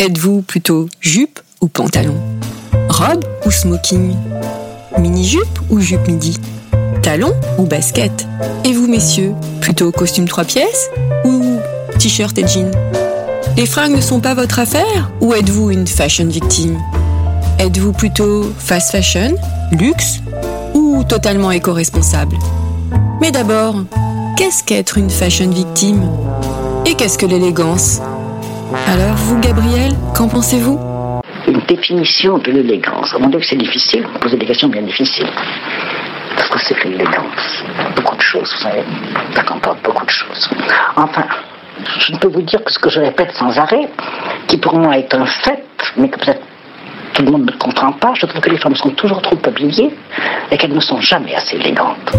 Êtes-vous plutôt jupe ou pantalon? Robe ou smoking? Mini-jupe ou jupe midi? Talon ou basket? Et vous, messieurs, plutôt costume trois pièces ou t-shirt et jean Les fringues ne sont pas votre affaire ou êtes-vous une fashion victime? Êtes-vous plutôt fast fashion, luxe ou totalement éco-responsable? Mais d'abord, qu'est-ce qu'être une fashion victime? Et qu'est-ce que l'élégance? Alors vous, Gabriel, qu'en pensez-vous? Une définition de l'élégance. Mon Dieu, que c'est difficile, vous posez des questions bien difficiles. Parce que c'est que l'élégance Beaucoup de choses, vous savez. Ça comporte beaucoup de choses. Enfin, je ne peux vous dire que ce que je répète sans arrêt, qui pour moi est un fait, mais que peut-être tout le monde ne comprend pas, je trouve que les femmes sont toujours trop habillées et qu'elles ne sont jamais assez élégantes.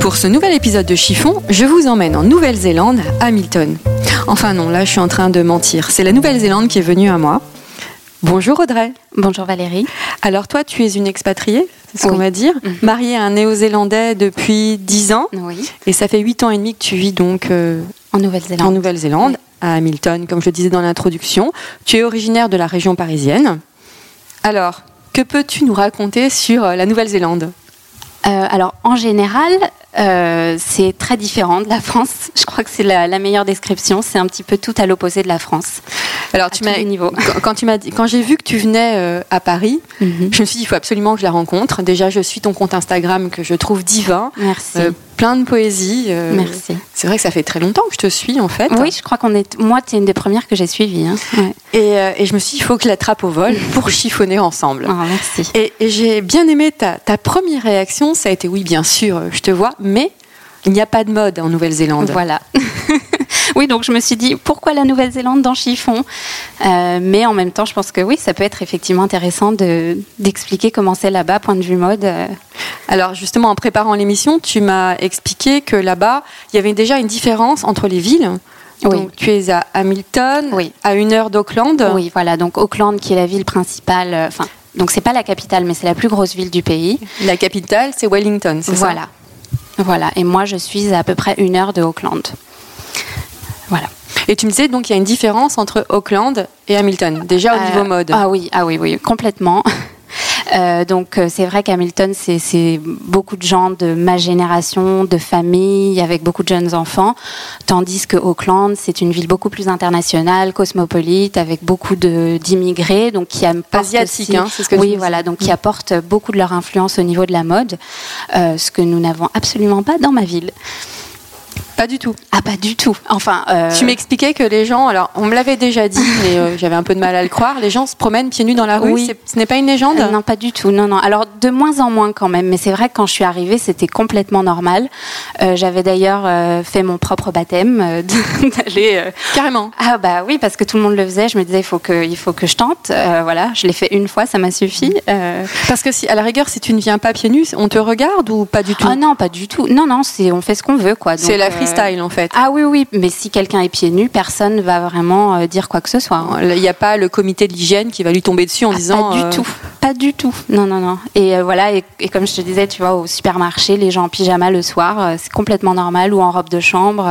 Pour ce nouvel épisode de Chiffon, je vous emmène en Nouvelle-Zélande, à Hamilton. Enfin non, là je suis en train de mentir. C'est la Nouvelle-Zélande qui est venue à moi. Bonjour Audrey. Bonjour Valérie. Alors toi, tu es une expatriée, c'est ce qu'on va dire, Mhm. mariée à un néo-zélandais depuis 10 ans. Oui. Et ça fait 8 ans et demi que tu vis donc euh, En Nouvelle-Zélande. en Nouvelle-Zélande, à Hamilton, comme je le disais dans l'introduction. Tu es originaire de la région parisienne. Alors, que peux-tu nous raconter sur euh, la Nouvelle-Zélande? Euh, alors en général, euh, c'est très différent de la France. Je crois que c'est la, la meilleure description. C'est un petit peu tout à l'opposé de la France. Alors, À tu m'as quand, quand tu m'as dit, quand j'ai vu que tu venais euh, à Paris, Mhm. je me suis dit il faut absolument que je la rencontre. Déjà, je suis ton compte Instagram que je trouve divin, Merci. euh, plein de poésie. euh, Merci. C'est vrai que ça fait très longtemps que je te suis en fait. Oui, je crois qu'on est. Moi, tu es une des premières que j'ai suivies. hein. Ouais. Et, euh, et je me suis dit il faut que je l'attrape au vol pour chiffonner ensemble. Ah, merci. Et, et j'ai bien aimé ta, ta première réaction, ça a été oui, bien sûr, euh, je te vois, mais il n'y a pas de mode en Nouvelle-Zélande. Voilà. oui, donc je me suis dit pourquoi la Nouvelle-Zélande dans chiffon Euh, Mais en même temps, je pense que oui, ça peut être effectivement intéressant de d'expliquer comment c'est là-bas, point de vue mode. euh. Alors justement, en préparant l'émission, tu m'as expliqué que là-bas, il y avait déjà une différence entre les villes. Oui. Donc tu es à Hamilton, Oui. à une heure d'Auckland. Oui, voilà. Donc Auckland, qui est la ville principale. euh, Enfin, donc c'est pas la capitale, mais c'est la plus grosse ville du pays. La capitale, c'est Wellington, c'est ça? Voilà. Voilà. Et moi, je suis à, à peu près une heure de Auckland. Voilà. Et tu me disais donc il y a une différence entre Auckland et Hamilton, déjà au Euh, niveau mode. Ah oui, ah oui, oui, complètement. Euh, donc euh, c'est vrai qu'Hamilton, c'est- beaucoup de gens de ma génération, de famille, avec beaucoup de jeunes enfants, tandis que Auckland, c'est une ville beaucoup plus internationale, cosmopolite, avec beaucoup d'immigrés, donc qui apportent Asiatique, hein, c'est ce que oui, voilà, donc qui apportent beaucoup de leur influence au niveau de la mode, euh, ce que nous n'avons absolument pas dans ma ville. Pas du tout. Ah, pas du tout. Enfin, euh, Tu m'expliquais que les gens, alors on me l'avait déjà dit, mais euh, j'avais un peu de mal à le croire, les gens se promènent pieds nus dans la rue, Oui. ce n'est pas une légende? Euh, Non, pas du tout. Non, non. Alors, de moins en moins quand même. Mais c'est vrai que quand je suis arrivée, c'était complètement normal. J'avais d'ailleurs fait mon propre baptême d'aller. Carrément. Ah bah oui, parce que tout le monde le faisait. Je me disais, il faut que, il faut que je tente. Voilà, je l'ai fait une fois, ça m'a suffi. Euh, Parce que si, à la rigueur, si tu ne viens pas pieds nus, on te regarde ou pas du tout? Ah non, pas du tout. Non, non, c'est on fait ce qu'on veut, quoi. C'est la freestyle en fait. Ah oui, oui. Mais si quelqu'un est pieds nus, personne va vraiment euh, dire quoi que ce soit. Il n'y a pas le comité de l'hygiène qui va lui tomber dessus en Ah, disant. pas du euh, tout, pas du tout. Non, non, non. Et euh, voilà, et, et comme je te disais, tu vois, au supermarché, les gens en pyjama le soir, c'est complètement normal, ou en robe de chambre.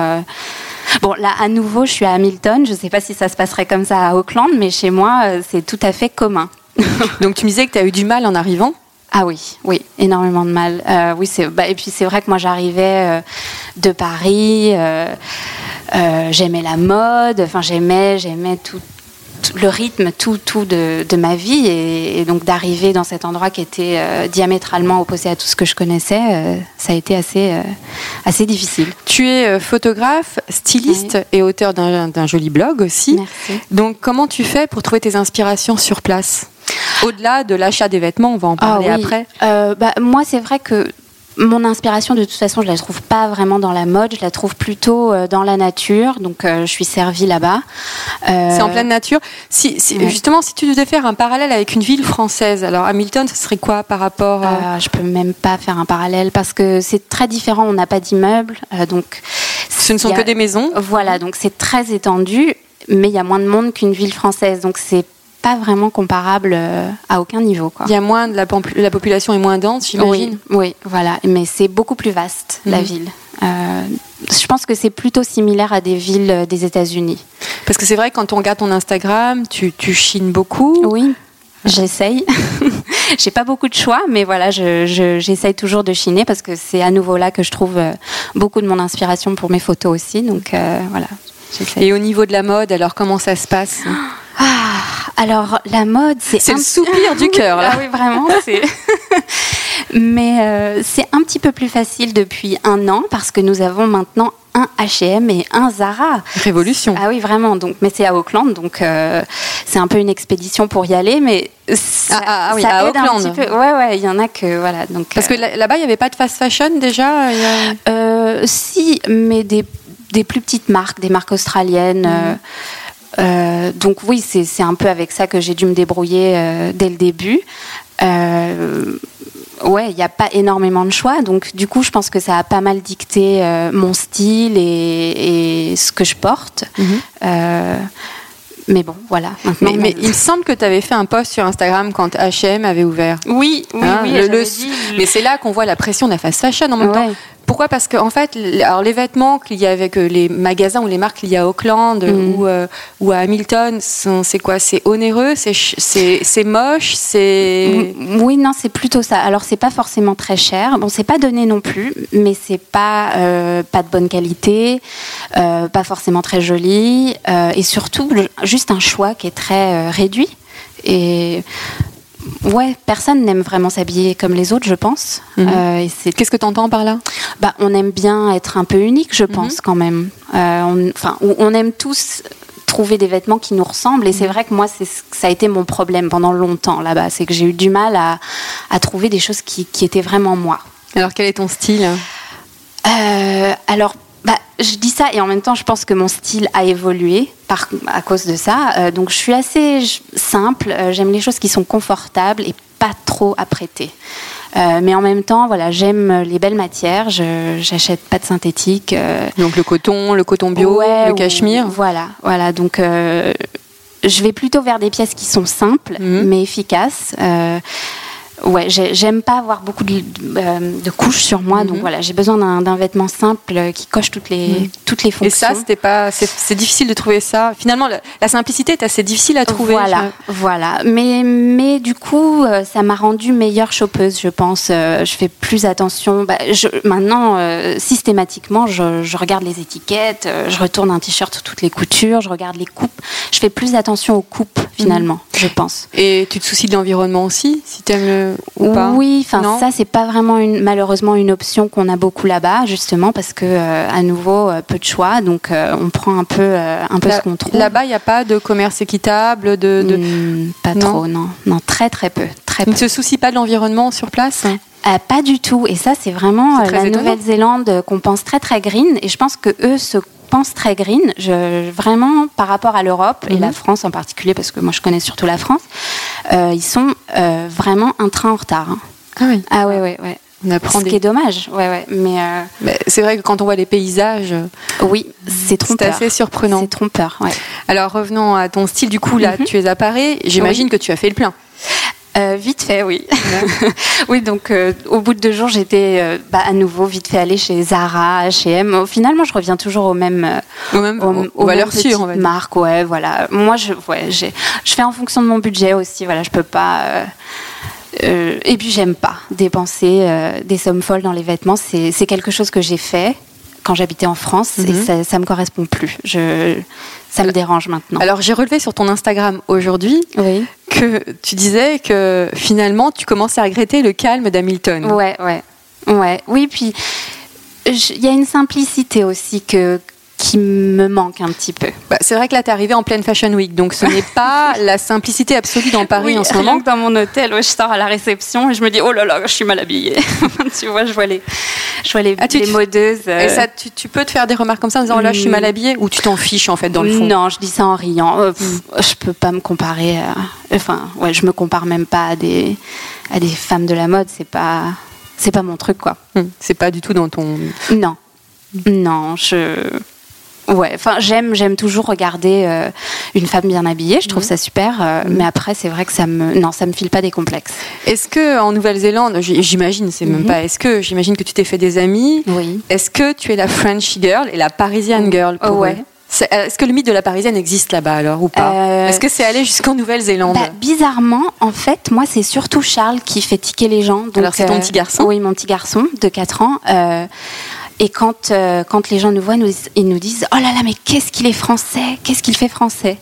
Bon, là, à nouveau, je suis à Hamilton. Je ne sais pas si ça se passerait comme ça à Auckland, mais chez moi, c'est tout à fait commun. Donc tu me disais que tu as eu du mal en arrivant? Ah oui, oui, énormément de mal. Euh, oui, c'est bah, et puis c'est vrai que moi j'arrivais euh, de Paris, euh, j'aimais la mode, enfin j'aimais, j'aimais tout, tout le rythme, tout, tout de, de ma vie et, et donc d'arriver dans cet endroit qui était diamétralement opposé à tout ce que je connaissais, ça a été assez, assez difficile. Tu es photographe, styliste et auteur d'un d'un joli blog aussi. Merci. Donc comment tu fais pour trouver tes inspirations sur place? Au-delà de l'achat des vêtements, on va en parler Ah oui. après. Euh, bah, moi, c'est vrai que mon inspiration, de toute façon, je la trouve pas vraiment dans la mode, je la trouve plutôt euh, dans la nature. Donc, euh, je suis servie là-bas. Euh, c'est en pleine nature. Si, Justement, si tu devais faire un parallèle avec une ville française, alors Hamilton, ce serait quoi par rapport à... Je peux même pas faire un parallèle parce que c'est très différent. On n'a pas d'immeubles, donc. Ce ne sont que des maisons. Voilà, donc c'est très étendu, mais il y a moins de monde qu'une ville française, donc c'est pas vraiment comparable euh, à aucun niveau. Quoi. Il y a moins de la, la population est moins dense, j'imagine. Oui, oui, voilà, mais c'est beaucoup plus vaste la mhm. ville. Euh, je pense que c'est plutôt similaire à des villes euh, des États-Unis. Parce que c'est vrai quand on regarde ton Instagram, tu, tu chines beaucoup. Oui. J'essaye. J'ai pas beaucoup de choix, mais voilà, j'essaye je, toujours de chiner parce que c'est à nouveau là que je trouve beaucoup de mon inspiration pour mes photos aussi. Donc voilà. Et au niveau de la mode, alors comment ça se passe ah, alors la mode, c'est c'est le soupir du cœur là. Ah oui, vraiment. Mais euh, c'est un petit peu plus facile depuis un an parce que nous avons maintenant un H&M et un Zara. Révolution. Ah oui, vraiment. Donc, mais c'est à Auckland, donc euh, c'est un peu une expédition pour y aller, mais ça, ah, ah oui, à Auckland. Un petit peu. Ouais, ouais, il y en a que voilà. Donc parce que euh, là-bas, il n'y avait pas de fast fashion déjà. si, mais des, des, plus petites marques, des marques australiennes. Mhm. Euh, donc oui, c'est un peu avec ça que j'ai dû me débrouiller euh, dès le début. Euh, ouais, il n'y a pas énormément de choix, donc du coup, je pense que ça a pas mal dicté mon style et, ce que je porte. Mhm. mais bon, voilà. Mais, il me semble que tu avais fait un post sur Instagram quand H&M avait ouvert. Oui, oui, hein, oui. Mais c'est là qu'on voit la pression de la fast fashion en même temps. Pourquoi? Parce qu'en en fait, alors les vêtements qu'il y a avec euh, les magasins ou les marques qu'il y a à Auckland mm. ou, euh, ou, à Hamilton, c'est quoi? C'est onéreux? C'est moche? C'est oui, non, c'est plutôt ça. Alors c'est pas forcément très cher. Bon, c'est pas donné non plus, mais c'est pas euh, pas de bonne qualité, pas forcément très joli, et surtout juste un choix qui est très réduit. Et Ouais, personne n'aime vraiment s'habiller comme les autres, je pense. Mhm. Euh, Qu'est-ce que tu entends par là? Bah, On aime bien être un peu unique, je pense, mhm. quand même. Euh, on, on aime tous trouver des vêtements qui nous ressemblent. Et c'est mhm. vrai que moi, ça a été mon problème pendant longtemps là-bas. C'est que j'ai eu du mal à, à trouver des choses qui, qui, étaient vraiment moi. Alors, quel est ton style? Euh, Alors, bah, je dis ça et en même temps, je pense que mon style a évolué par, à cause de ça. Euh, donc, je suis assez simple. Euh, j'aime les choses qui sont confortables et pas trop apprêtées. Euh, mais en même temps, voilà, j'aime les belles matières. Je j'achète pas de synthétique. donc le coton, le coton bio, le cachemire. voilà, voilà. Donc je vais plutôt vers des pièces qui sont simples mhm. mais efficaces. Ouais, j'aime pas avoir beaucoup de, euh, de, couches sur moi, donc mhm. voilà, j'ai besoin d'un vêtement simple qui coche toutes les, mhm. toutes les fonctions. Et ça, c'était pas, c'est difficile de trouver ça. Finalement, la, simplicité est assez difficile à trouver. Voilà, voilà. Mais, mais du coup, euh, ça m'a rendue meilleure chopeuse, je pense. Euh, je fais plus attention. Bah, je, maintenant, systématiquement, je, je, regarde les étiquettes, je retourne un t-shirt toutes les coutures, je regarde les coupes. Je fais plus attention aux coupes finalement, mhm. je pense. Et tu te soucies de l'environnement aussi, si tu aimes le oui, enfin ça c'est pas vraiment une, malheureusement une option qu'on a beaucoup là-bas justement parce que euh, à nouveau euh, peu de choix donc euh, on prend un peu un peu ce qu'on trouve. Là-bas il n'y a pas de commerce équitable de, hmm, pas trop non non très très peu très. ne se soucie pas de l'environnement sur place? pas du tout. Et ça, c'est vraiment la Nouvelle-Zélande qu'on pense très très green. Et je pense que eux se pensent très green. Je, vraiment, par rapport à l'Europe et la mhm. France en particulier, parce que moi je connais surtout la France, euh, ils sont euh, vraiment un train en retard. Hein. Ah oui. Ah ouais, ouais, ouais. On apprend Ce qui est dommage, ouais, ouais. Mais, euh, c'est vrai que quand on voit les paysages, oui, c'est trompeur. C'est assez surprenant. C'est trompeur, ouais. Alors revenons à ton style. Du coup, là, mhm. tu es à Paris. J'imagine que tu as fait le plein. Euh, vite fait, oui. oui, donc euh, au bout de deux jours, j'étais euh, bah, à nouveau vite fait aller chez Zara, H&M. Finalement, je reviens toujours au même, au même, au, aux valeurs sûres, on va marque, ouais, voilà. Moi, je, ouais, je fais en fonction de mon budget aussi. Voilà, je peux pas. et puis, j'aime pas dépenser des sommes folles dans les vêtements. C'est quelque chose que j'ai fait quand j'habitais en France et mhm. ça, ça me correspond plus. Je, ça me dérange maintenant. Alors j'ai relevé sur ton Instagram aujourd'hui que tu disais que finalement tu commençais à regretter le calme d'Hamilton. Ouais, ouais, ouais. Oui, puis il y a une simplicité aussi que qui me manque un petit peu. Bah, c'est vrai que là, tu es arrivée en pleine Fashion Week, donc ce n'est pas la simplicité absolue dans Paris Oui, en ce moment. que dans mon hôtel, ouais, je sors à la réception et je me dis, oh là là, je suis mal habillée. tu vois, je vois les, je vois les, Ah, tu- les modeuses. euh, Et ça, tu, tu peux te faire des remarques comme ça en disant, oh là, je suis mal habillée, ou tu t'en fiches en fait dans le fond? Non, je dis ça en riant. Euh, pff, Je peux pas me comparer. à- Enfin, ouais, je me compare même pas à des à des femmes de la mode. C'est pas c'est pas mon truc quoi. Hum, C'est pas du tout dans ton. Non, non, je. Ouais, enfin j'aime j'aime toujours regarder euh, une femme bien habillée. Je trouve ça super. euh, Mais après c'est vrai que ça me non ça me file pas des complexes. Est-ce que en Nouvelle-Zélande, j'imagine, c'est même Mhm. pas. Est-ce que j'imagine que tu t'es fait des amis Oui. Est-ce que tu es la French girl et la Parisian girl pour Oh, ouais. eux? Euh, Est-ce que le mythe de la Parisienne existe là-bas alors ou pas? Euh, Est-ce que c'est allé jusqu'en Nouvelle-Zélande? Bah, bizarrement, en fait, moi, c'est surtout Charles qui fait tiquer les gens. Donc, Alors, c'est ton petit garçon? Oui, mon petit garçon de 4 ans. Euh, et quand, euh, quand les gens nous voient, nous, ils nous disent Oh là là, mais qu'est-ce qu'il est français? Qu'est-ce qu'il fait français?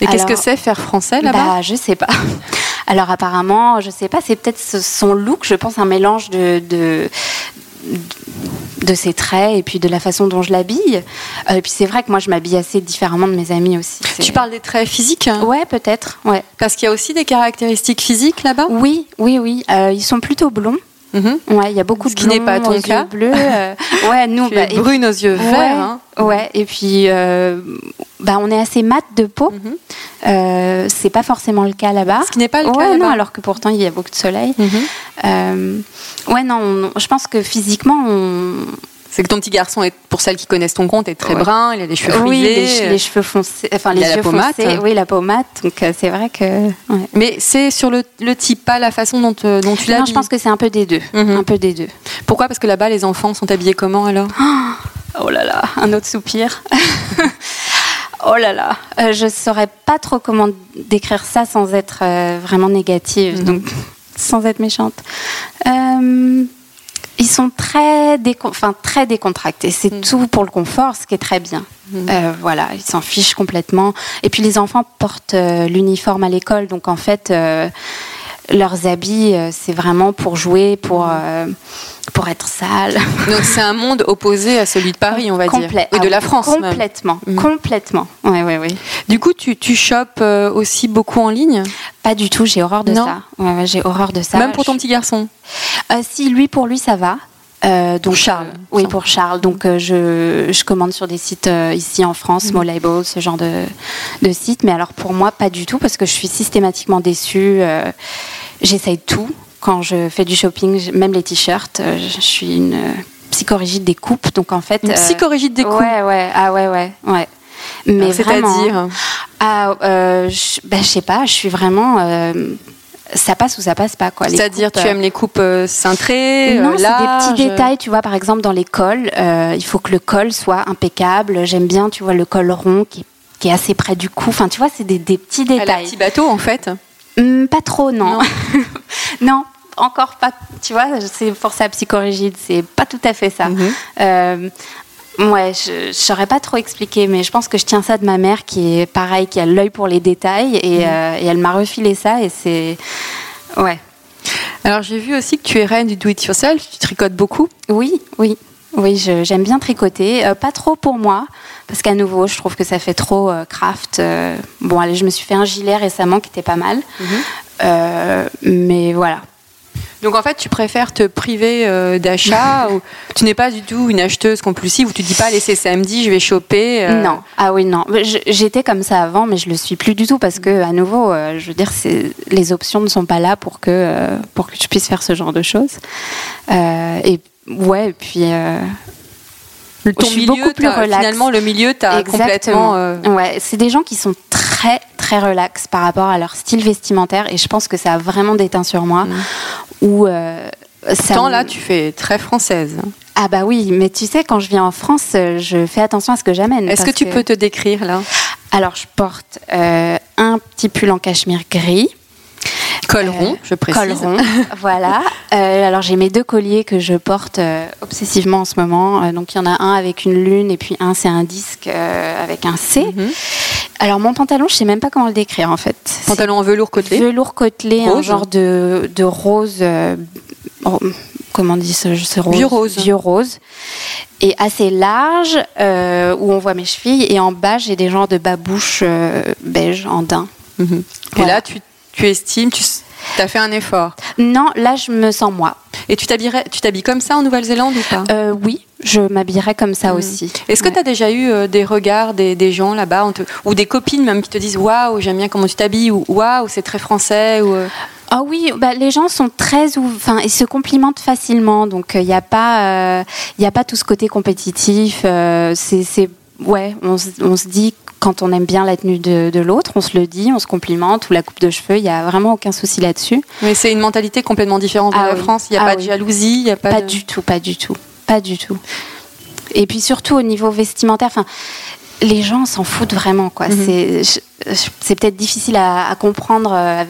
Et qu'est-ce que c'est faire français là-bas? bah, je sais pas. Alors apparemment, je sais pas, c'est peut-être son look, je pense un mélange de, de de ses traits et puis de la façon dont je l'habille. Euh, et puis c'est vrai que moi je m'habille assez différemment de mes amis aussi. Tu parles des traits physiques hein? Ouais, peut-être. Ouais. Parce qu'il y a aussi des caractéristiques physiques là-bas? Oui, oui, oui. Euh, ils sont plutôt blonds. Mhm. Ouais, il y a beaucoup Ce de qui n'est pas ton aux cas. bleus. euh, ouais, nous, Tu bah, es et- brune aux yeux verts. Ouais, hein. ouais. Et puis, euh, bah, on est assez mat de peau. Mhm. Euh, c'est pas forcément le cas là-bas. Ce qui n'est pas le ouais, cas non, alors que pourtant il y a beaucoup de soleil. Euh, ouais, non, on- je pense que physiquement, on... C'est que ton petit garçon, est, pour celles qui connaissent ton compte, est très Ouais. brun, il a des cheveux oui, frisés. les, che- les cheveux foncés, enfin Il les a yeux foncés, oui, la peau mate. Donc euh, c'est vrai que. ouais. Mais c'est sur le, le type, pas la façon dont, euh, dont tu l'as Non, je pense que c'est un peu des deux, Mhm. un peu des deux. Pourquoi? Parce que là-bas, les enfants sont habillés comment alors? Oh là là, un autre soupir. oh là là, Euh, je saurais pas trop comment décrire ça sans être euh, vraiment négative, Mhm. donc sans être méchante. Euh, ils sont très, décon- enfin, très décontractés. C'est Mhm. tout pour le confort, ce qui est très bien. Euh, voilà, ils s'en fichent complètement. Et puis les enfants portent euh, l'uniforme à l'école, donc en fait, euh, leurs habits, c'est vraiment pour jouer, pour, euh, pour être sale. Donc c'est un monde opposé à celui de Paris, on va Complet. dire. Et Ah de la France même. Complètement, complètement. Oui, oui, oui. Du coup, tu, tu chopes aussi beaucoup en ligne? Pas du tout, j'ai horreur de Non. ça. Ouais, j'ai horreur de ça. Même pour ton petit garçon Euh, si, lui, pour lui, ça va. Euh, donc, Charles. euh, oui, pour Charles. Donc, euh, je, je commande sur des sites ici en France, Mhm. Molabel, ce genre de, de sites. Mais alors, pour moi, pas du tout, parce que je suis systématiquement déçue. J'essaye tout. Quand je fais du shopping, même les t-shirts, je suis une psychorigide des coupes. Donc, en fait. Une psychorigide des Ouais, ouais, ah ouais, ouais, ouais. Mais. C'est-à-dire Ah, euh, je, ben, je sais pas, je suis vraiment. euh, ça passe ou ça passe pas, quoi. C'est-à-dire, tu aimes les coupes cintrées, non, c'est des petits détails, tu vois, par exemple dans les cols, euh, il faut que le col soit impeccable. J'aime bien, tu vois, le col rond qui est, qui est assez près du cou. Enfin, tu vois, c'est des, des petits détails. petit bateau, en fait. Hum, pas trop, non. Non. Non, encore pas. Tu vois, c'est pour ça psychorigide, c'est pas tout à fait ça. Mhm. Euh, ouais, je ne saurais pas trop expliquer, mais je pense que je tiens ça de ma mère qui est pareil, qui a l'œil pour les détails et, euh, et elle m'a refilé ça et c'est. Ouais. Alors, j'ai vu aussi que tu es reine du do-it-yourself, tu tricotes beaucoup. Oui, oui. Oui, j'aime bien tricoter. Euh, pas trop pour moi, parce qu'à nouveau, je trouve que ça fait trop euh, craft. Euh, bon, allez, je me suis fait un gilet récemment qui était pas mal. Euh, mais voilà. Donc en fait, tu préfères te priver euh, d'achat ou tu n'es pas du tout une acheteuse compulsive où tu dis pas allez c'est samedi, je vais choper. euh, Non, ah oui, non. Je- J'étais comme ça avant, mais je le suis plus du tout parce que, à nouveau, euh, je veux dire, les options ne sont pas là pour que, euh, pour que tu puisses faire ce genre de choses. Et ouais, et puis. Ton je suis milieu, beaucoup plus relax. finalement le milieu t'as complètement. Ouais, c'est des gens qui sont très très relax par rapport à leur style vestimentaire et je pense que ça a vraiment déteint sur moi. Où euh, ça me- là, tu fais très française. Ah bah oui, mais tu sais, quand je viens en France, euh, je fais attention à ce que j'amène. Est-ce que tu peux te décrire là? Alors, je porte euh, un petit pull en cachemire gris. Col rond, je précise. Col rond, voilà. Euh, alors j'ai mes deux colliers que je porte euh, obsessivement en ce moment. Euh, donc il y en a un avec une lune et puis un c'est un disque avec un C. Mhm. Alors mon pantalon, je sais même pas comment le décrire en fait. Pantalon en velours côtelé. C'est Velours côtelé, un genre de, de rose. euh, oh, comment on dit ce, ce rose Vieux rose? Vieux rose. Et assez large, euh, où on voit mes chevilles. Et en bas, j'ai des genres de babouches euh, beige en daim. Mhm. Et Voilà. là, tu, tu estimes, tu as fait un effort? Non, là, je me sens moi. Et tu t'habilles comme ça en Nouvelle-Zélande ou pas? Euh, oui, je m'habillerais comme ça aussi. Mhm. Est-ce que Ouais. tu as déjà eu euh, des regards des, des gens là-bas te- ou des copines même qui te disent waouh j'aime bien comment tu t'habilles ou waouh c'est très français ou euh, Ah oui, bah, les gens sont très ouv- enfin ils se complimentent facilement, donc il n'y a pas il y a pas tout ce côté compétitif. euh, c'est ouais, on se dit quand on aime bien la tenue de, de l'autre, on se le dit, on se complimente ou la coupe de cheveux, il y a vraiment aucun souci là-dessus. mais c'est une mentalité complètement différente de Ah la oui. France il n'y a Ah pas de jalousie il n'y a pas, Pas du tout, pas du tout, pas du tout. Et puis surtout au niveau vestimentaire, enfin, les gens s'en foutent vraiment, quoi. Mhm. C'est, peut-être difficile à, à comprendre euh,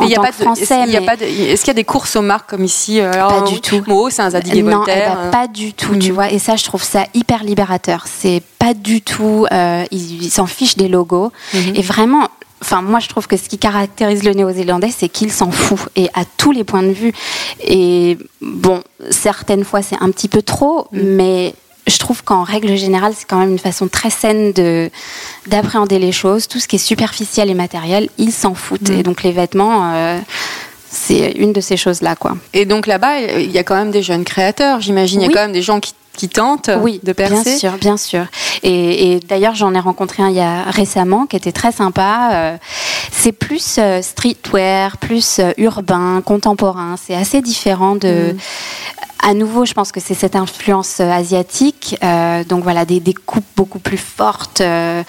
en Il y a tant pas que français, pas Est-ce qu'il y a des courses aux marques comme ici euh, alors, Pas euh, du tout. Mo, c'est un Zadig et non, eh ben, euh. pas du tout, tu vois. Et ça, je trouve ça hyper libérateur. C'est pas du tout. euh, ils ils s'en fichent des logos. Mhm. Et vraiment. Enfin, moi, je trouve que ce qui caractérise le néo-zélandais, c'est qu'il s'en fout, et à tous les points de vue. Et bon, certaines fois, c'est un petit peu trop, Mhm. mais je trouve qu'en règle générale, c'est quand même une façon très saine de d'appréhender les choses. Tout ce qui est superficiel et matériel, ils s'en foutent. Mhm. Et donc, les vêtements, euh, c'est une de ces choses-là, quoi. Et donc là-bas il y a quand même des jeunes créateurs j'imagine il y a quand même des gens qui, qui tentent oui, de percer Bien sûr, bien sûr. Et, et d'ailleurs, j'en ai rencontré un il y a récemment qui était très sympa. Euh, c'est plus euh, streetwear, plus euh, urbain, contemporain. C'est assez différent de. Mm. À nouveau, je pense que c'est cette influence asiatique. Euh, donc voilà, des, des coupes beaucoup plus fortes. euh,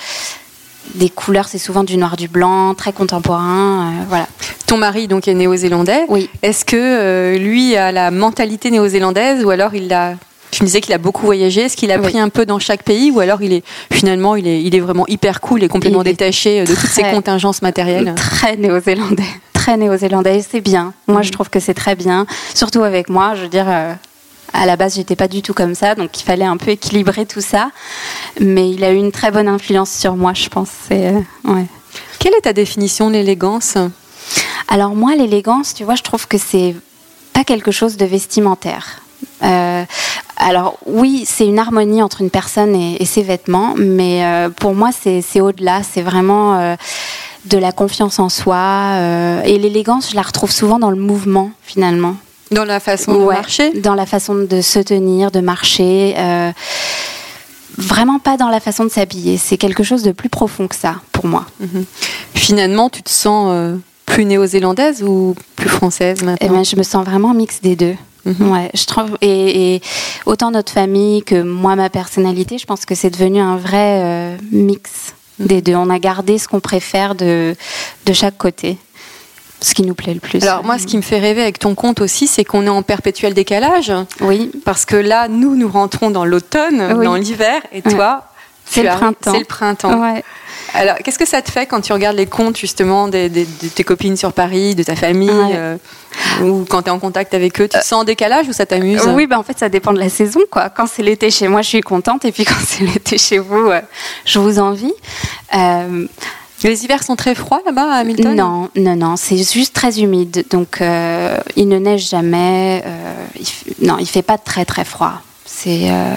des couleurs, c'est souvent du noir, du blanc, très contemporain. euh, voilà. ton mari donc est néo-zélandais Oui. Est-ce que euh, lui a la mentalité néo-zélandaise ou alors il a tu me disais qu'il a beaucoup voyagé. Est-ce qu'il a Oui. pris un peu dans chaque pays ou alors il est finalement il est, il est vraiment hyper cool et complètement Il détaché de toutes ces contingences matérielles? Très néo-zélandais. Très néo-zélandais. C'est bien. Moi, je trouve que c'est très bien. Surtout avec moi. Je veux dire, euh, à la base, j'étais pas du tout comme ça. Donc, il fallait un peu équilibrer tout ça. Mais il a eu une très bonne influence sur moi, je pense. Euh, ouais. Quelle est ta définition de l'élégance? Alors, moi, l'élégance, tu vois, je trouve que c'est pas quelque chose de vestimentaire. Euh, alors oui, c'est une harmonie entre une personne et, et ses vêtements, mais euh, pour moi, c'est au-delà. C'est vraiment euh, de la confiance en soi. et l'élégance, je la retrouve souvent dans le mouvement, finalement. Dans la façon de marcher Dans la façon de se tenir, de marcher. euh, vraiment pas dans la façon de s'habiller. C'est quelque chose de plus profond que ça, pour moi. Finalement, tu te sens euh, plus néo-zélandaise ou plus française Eh maintenant ben, je me sens vraiment mix des deux. Mhm. Ouais, je trouve et, et autant notre famille que moi ma personnalité, je pense que c'est devenu un vrai euh, mix des deux. On a gardé ce qu'on préfère de de chaque côté, ce qui nous plaît le plus. Alors moi, ce qui me fait rêver avec ton compte aussi, c'est qu'on est en perpétuel décalage. oui, Parce que là, nous, nous rentrons dans l'automne, Oui. dans l'hiver, et Ouais. toi, C'est le printemps. C'est le printemps. Alors, qu'est-ce que ça te fait quand tu regardes les comptes justement des- des- de tes copines sur Paris, de ta famille, Ouais. euh, ou quand tu es en contact avec eux, tu te sens en décalage ou ça t'amuse Oui, bah en fait, ça dépend de la saison, quoi. Quand c'est l'été chez moi, je suis contente, et puis quand c'est l'été chez vous, euh, je vous envie. Euh, Les hivers sont très froids là-bas à Hamilton? Non, non, non, c'est juste très humide. Donc, euh, il ne neige jamais. euh, il f- non, il fait pas très très froid. C'est, euh,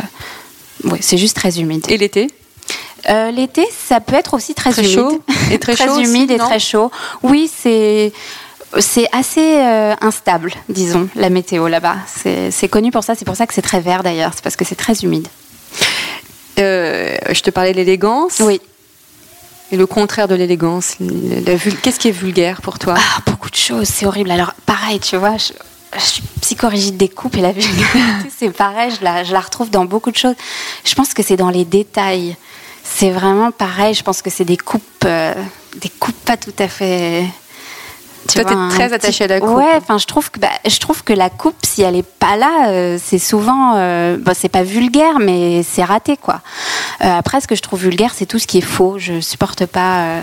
ouais, c'est juste très humide. Et l'été? Euh, L'été, ça peut être aussi très, Très humide, chaud et très chaud aussi, humide et très chaud. Oui, c'est c'est assez euh, instable, disons, la météo là-bas. C'est c'est connu pour ça. C'est pour ça que c'est très vert d'ailleurs. C'est parce que c'est très humide. Euh, Je te parlais de l'élégance. Oui. Et le contraire de l'élégance, qu'est-ce qui est vulgaire pour toi? Ah, beaucoup de choses, c'est horrible. Alors, pareil, tu vois, je, suis psychorigide des coupes et la vulgarité, c'est pareil, je la, je la retrouve dans beaucoup de choses. Je pense que c'est dans les détails. C'est vraiment pareil, je pense que c'est des coupes, euh, des coupes pas tout à fait. Toi, t'es un très attachée à la coupe. Ouais, enfin, je trouve que bah, je trouve que la coupe, si elle est pas là, euh, c'est souvent, euh, bah, c'est pas vulgaire, mais c'est raté, quoi. Euh, après, ce que je trouve vulgaire, c'est tout ce qui est faux. Je supporte pas. euh,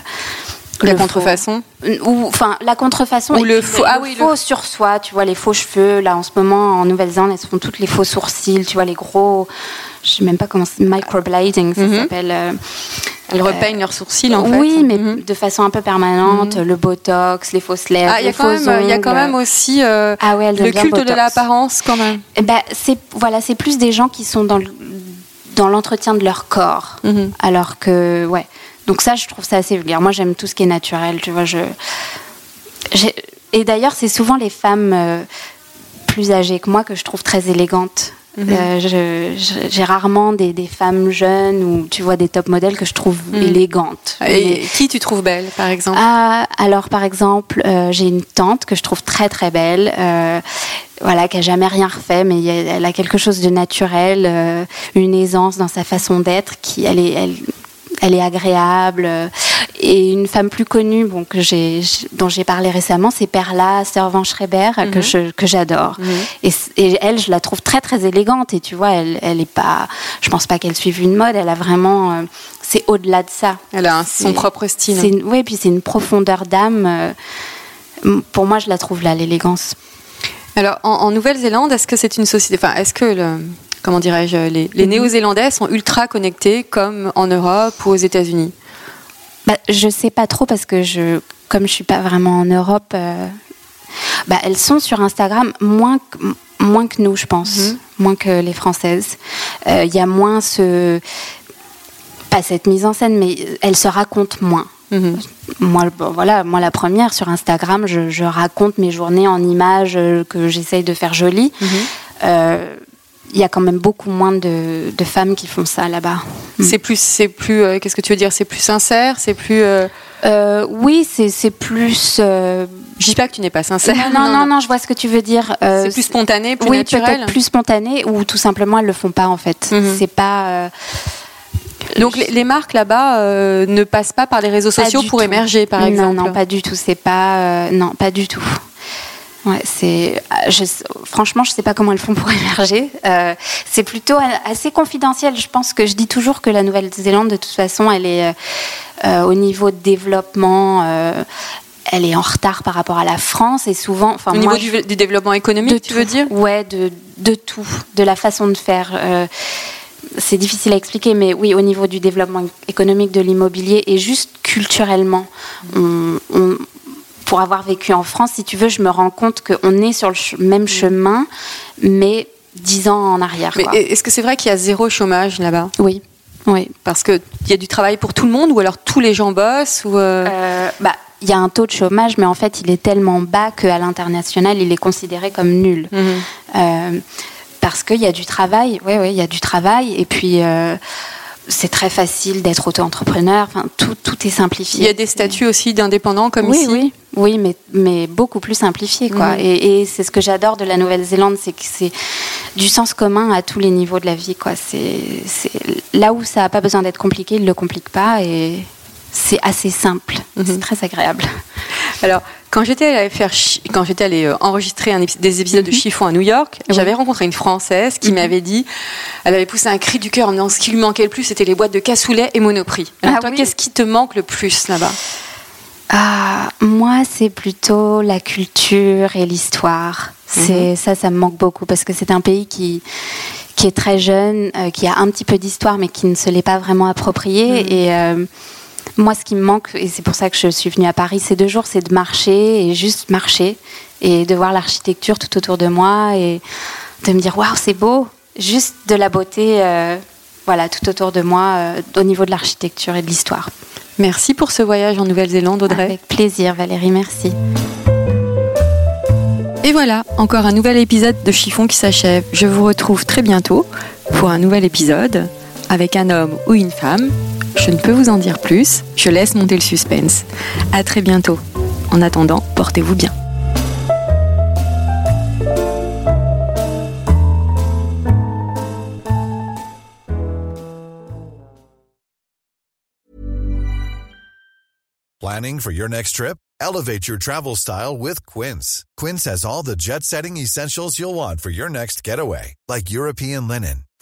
La le faux. contrefaçon ou enfin la contrefaçon Ou le faux- ah oui, le- faux sur soi tu vois les faux cheveux là en ce moment en Nouvelle-Zélande elles se font toutes les faux sourcils tu vois les gros je sais même pas comment c'est microblading ça Mhm. s'appelle Elles repeignent leurs sourcils en fait. Oui, mais Mhm. de façon un peu permanente. Le botox, les fausses lèvres, Ah, il y a les quand même, il y a quand même aussi euh, Ah ouais, le culte de l'apparence quand même. Ben, c'est voilà, c'est plus des gens qui sont dans le- dans l'entretien de leur corps, Mhm. alors que ouais. Donc ça, je trouve ça assez vulgaire. Moi, j'aime tout ce qui est naturel. Tu vois, je et d'ailleurs, c'est souvent les femmes euh, plus âgées que moi que je trouve très élégantes. Euh, je- j'ai rarement des, des femmes jeunes ou tu vois des top modèles que je trouve Mhm. élégantes. Mais- Et qui tu trouves belle, par exemple? Ah, alors par exemple, euh, j'ai une tante que je trouve très très belle, euh, voilà, qui a jamais rien refait, mais elle a quelque chose de naturel, euh, une aisance dans sa façon d'être, qui elle est, elle, elle est agréable. euh, et une femme plus connue, bon, que j'ai, dont j'ai parlé récemment, c'est Perla Servan-Schreiber, que je que j'adore. Et, c- et elle, je la trouve très très élégante. Et tu vois, elle, elle est pas, je pense pas qu'elle suive une mode. Elle a vraiment, euh, c'est au-delà de ça. Elle a son propre style. Oui, puis c'est une profondeur d'âme. euh, pour moi, je la trouve là, l'élégance. Alors, en, en Nouvelle-Zélande, est-ce que c'est une société. Enfin, est-ce que, le, comment dirais-je, les, les Néo-Zélandais sont ultra connectés comme en Europe ou aux États-Unis Bah, je sais pas trop parce que je, comme je suis pas vraiment en Europe, euh, bah, elles sont sur Instagram moins que, moins que nous, je pense, Mhm. moins que les Françaises. Euh, Il y a moins ce, pas cette mise en scène, mais elles se racontent moins. Mhm. Moi, bon, voilà, moi la première sur Instagram, je, je raconte mes journées en images euh, que j'essaye de faire jolies. Mhm. Euh, Il y a quand même beaucoup moins de, de femmes qui font ça là-bas. C'est plus. C'est plus euh, Qu'est-ce que tu veux dire? C'est plus sincère? C'est plus. euh, Euh, oui, c'est c'est plus. euh, Je dis pas que tu n'es pas sincère. non, non, non, non, je vois ce que tu veux dire. C'est plus spontané, plus oui, naturel. peut-être plus spontané, ou tout simplement elles le font pas en fait. Mhm. C'est pas. Donc les, les marques là-bas ne passent pas par les réseaux sociaux pour tout. émerger, par non, exemple. Non, pas du tout. C'est pas. non, pas du tout. Ouais, c'est. euh, je- franchement, je sais pas comment elles font pour émerger. Euh, c'est plutôt assez confidentiel. Je pense que je dis toujours que la Nouvelle-Zélande, de toute façon, elle est euh, au niveau de développement. euh, elle est en retard par rapport à la France et souvent. Enfin, Au niveau du, du développement économique, de tu veux tout. dire? Ouais, de, de tout, de la façon de faire. euh, c'est difficile à expliquer, mais oui, au niveau du développement économique de l'immobilier et juste culturellement, on- on- pour avoir vécu en France, si tu veux, je me rends compte qu'on est sur le même chemin, mais dix ans en arrière. Mais est-ce que c'est vrai qu'il y a zéro chômage là-bas? Oui, oui. Parce qu'il y a du travail pour tout le monde ou alors tous les gens bossent ou euh, Euh, bah, il y a un taux de chômage, mais en fait, il est tellement bas qu'à l'international, il est considéré comme nul. mhm. Euh, parce qu'il y a du travail, oui, oui, il y a du travail, et puis c'est très facile d'être auto-entrepreneur, enfin, tout, tout est simplifié. Il y a des statuts aussi d'indépendants comme oui, ici oui, oui, mais, mais beaucoup plus simplifié, quoi. Mhm. Et, et c'est ce que j'adore de la Nouvelle-Zélande, c'est que c'est du sens commun à tous les niveaux de la vie, quoi. C'est c'est- là où ça n'a pas besoin d'être compliqué, ils ne le compliquent pas, et c'est assez simple. Mhm. C'est très agréable. Alors, quand j'étais allée faire, quand j'étais allée euh, enregistrer un épi- des épisodes de Chiffon à New York, Oui. j'avais rencontré une Française qui m'avait dit, elle avait poussé un cri du cœur en me disant ce qui lui manquait le plus, c'était les boîtes de cassoulet et Monoprix. Alors, Ah toi, oui. qu'est-ce qui te manque le plus là-bas? Ah, moi, c'est plutôt la culture et l'histoire. C'est ça, ça me manque beaucoup parce que c'est un pays qui qui est très jeune, euh, qui a un petit peu d'histoire, mais qui ne se l'est pas vraiment approprié. Et euh, moi, ce qui me manque, et c'est pour ça que je suis venue à Paris ces deux jours, c'est de marcher et juste marcher et de voir l'architecture tout autour de moi et de me dire waouh, c'est beau, juste de la beauté. euh, voilà, tout autour de moi, euh, au niveau de l'architecture et de l'histoire. Merci pour ce voyage en Nouvelle-Zélande, Audrey. Avec plaisir, Valérie, merci. Et voilà, encore un nouvel épisode de Chiffon qui s'achève. Je vous retrouve très bientôt pour un nouvel épisode avec un homme ou une femme. Je ne peux vous en dire plus, je laisse monter le suspense. À très bientôt. En attendant, portez-vous bien. Planning for your next trip? Elevate your travel style with Quince. Quince has all the jet setting essentials you'll want for your next getaway, like European linen,